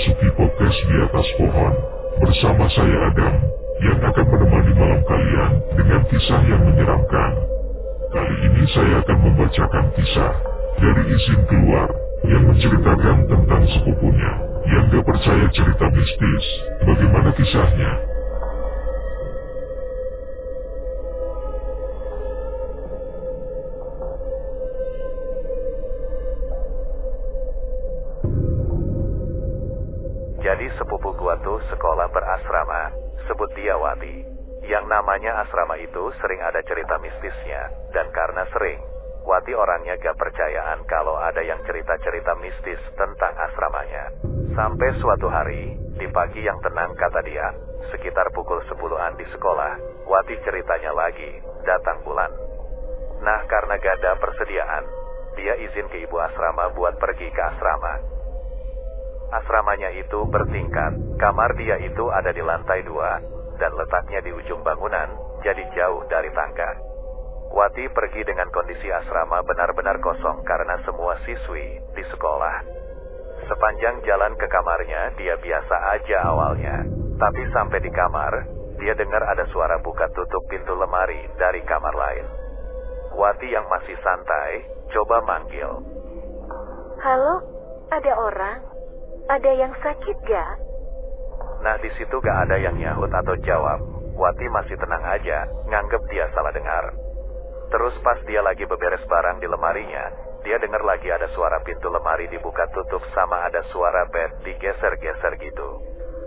Memasuki podcast di atas pohon bersama saya Adam yang akan menemani malam kalian dengan kisah yang menyeramkan. Kali ini saya akan membacakan kisah dari izin keluar yang menceritakan tentang sepupunya yang gak percaya cerita mistis. Bagaimana kisahnya? Jadi sepupu gua tuh sekolah berasrama, sebut dia Wati. Yang namanya asrama itu sering ada cerita mistisnya, dan karena sering, Wati orangnya gak percayaan kalau ada yang cerita-cerita mistis tentang asramanya. Sampai suatu hari, di pagi yang tenang kata dia, sekitar pukul sepuluhan di sekolah, Wati ceritanya lagi, datang bulan. Nah karena gak ada persediaan, dia izin ke ibu asrama buat pergi ke asrama. Asramanya itu bertingkat, kamar dia itu ada di lantai dua, dan letaknya di ujung bangunan, jadi jauh dari tangga. Wati pergi dengan kondisi asrama benar-benar kosong karena semua siswi di sekolah. Sepanjang jalan ke kamarnya, dia biasa aja awalnya. Tapi sampai di kamar, dia dengar ada suara buka tutup pintu lemari dari kamar lain. Wati yang masih santai, coba manggil. Halo, ada orang? Ada yang sakit gak? Nah di situ gak ada yang nyahut atau jawab. Wati masih tenang aja, nganggep dia salah dengar. Terus pas dia lagi beberes barang di lemarinya, dia dengar lagi ada suara pintu lemari dibuka tutup sama ada suara bed digeser-geser gitu.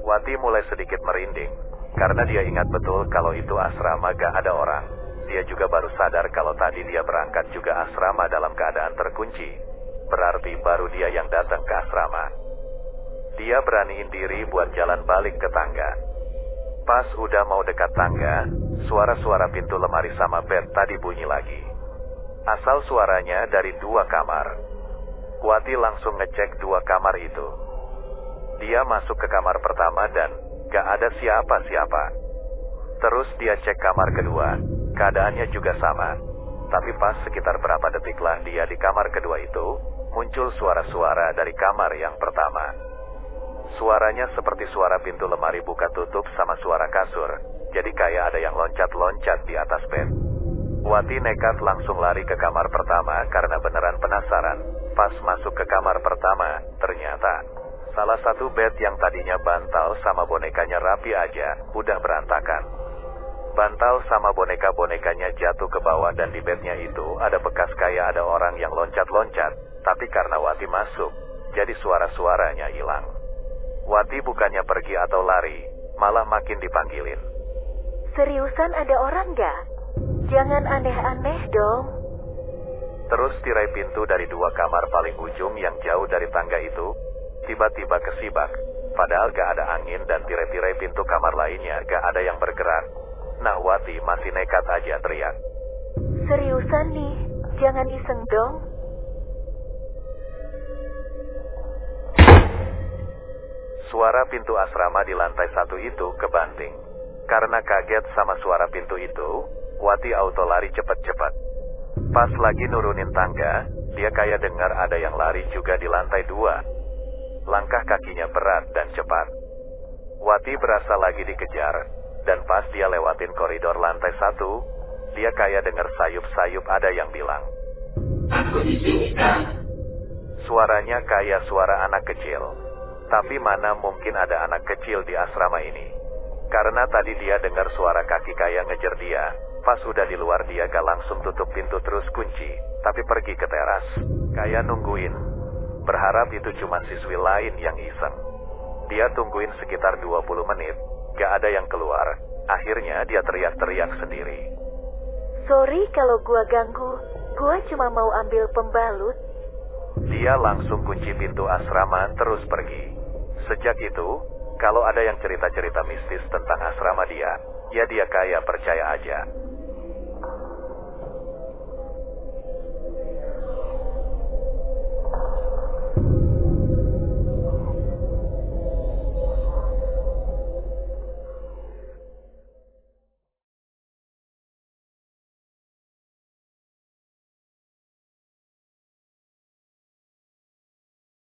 Wati mulai sedikit merinding, karena dia ingat betul kalau itu asrama gak ada orang. Dia juga baru sadar kalau tadi dia berangkat juga asrama dalam keadaan terkunci. Berarti baru dia yang datang ke asrama. Dia beraniin diri buat jalan balik ke tangga. Pas udah mau dekat tangga, suara-suara pintu lemari sama bed tadi bunyi lagi. Asal suaranya dari dua kamar. Wati langsung ngecek dua kamar itu. Dia masuk ke kamar pertama dan gak ada siapa-siapa. Terus dia cek kamar kedua, keadaannya juga sama. Tapi pas sekitar berapa detik lah dia di kamar kedua itu, muncul suara-suara dari kamar yang pertama. Suaranya seperti suara pintu lemari buka tutup sama suara kasur, jadi kayak ada yang loncat-loncat di atas bed. Wati nekat langsung lari ke kamar pertama karena beneran penasaran. Pas masuk ke kamar pertama, ternyata salah satu bed yang tadinya bantal sama bonekanya rapi aja, udah berantakan. Bantal sama boneka-bonekanya jatuh ke bawah dan di bednya itu ada bekas kayak ada orang yang loncat-loncat, tapi karena Wati masuk, jadi suara-suaranya hilang. Wati bukannya pergi atau lari, malah makin dipanggilin. Seriusan ada orang gak? Jangan aneh-aneh dong. Terus tirai pintu dari dua kamar paling ujung yang jauh dari tangga itu, tiba-tiba kesibak. Padahal gak ada angin dan tirai-tirai pintu kamar lainnya gak ada yang bergerak. Nah Wati masih nekat aja teriak. Seriusan nih, jangan iseng dong. Suara pintu asrama di lantai satu itu kebanting. Karena kaget sama suara pintu itu, Wati auto lari cepet-cepet. Pas lagi nurunin tangga, dia kayak dengar ada yang lari juga di lantai dua. Langkah kakinya berat dan cepat. Wati berasa lagi dikejar, dan pas dia lewatin koridor lantai satu, dia kayak dengar sayup-sayup ada yang bilang. Aku di sini, Kak. Suaranya kayak suara anak kecil. Tapi mana mungkin ada anak kecil di asrama ini? Karena tadi dia dengar suara kaki kayak ngejar dia. Pas udah di luar dia gak langsung tutup pintu terus kunci, tapi pergi ke teras. Kayak nungguin. Berharap itu cuma siswi lain yang iseng. Dia tungguin sekitar 20 menit, gak ada yang keluar. Akhirnya dia teriak-teriak sendiri. Sorry kalau gua ganggu. Gua cuma mau ambil pembalut. Dia langsung kunci pintu asrama terus pergi. Sejak itu, kalau ada yang cerita-cerita mistis tentang asrama dia, ya dia kayak percaya aja.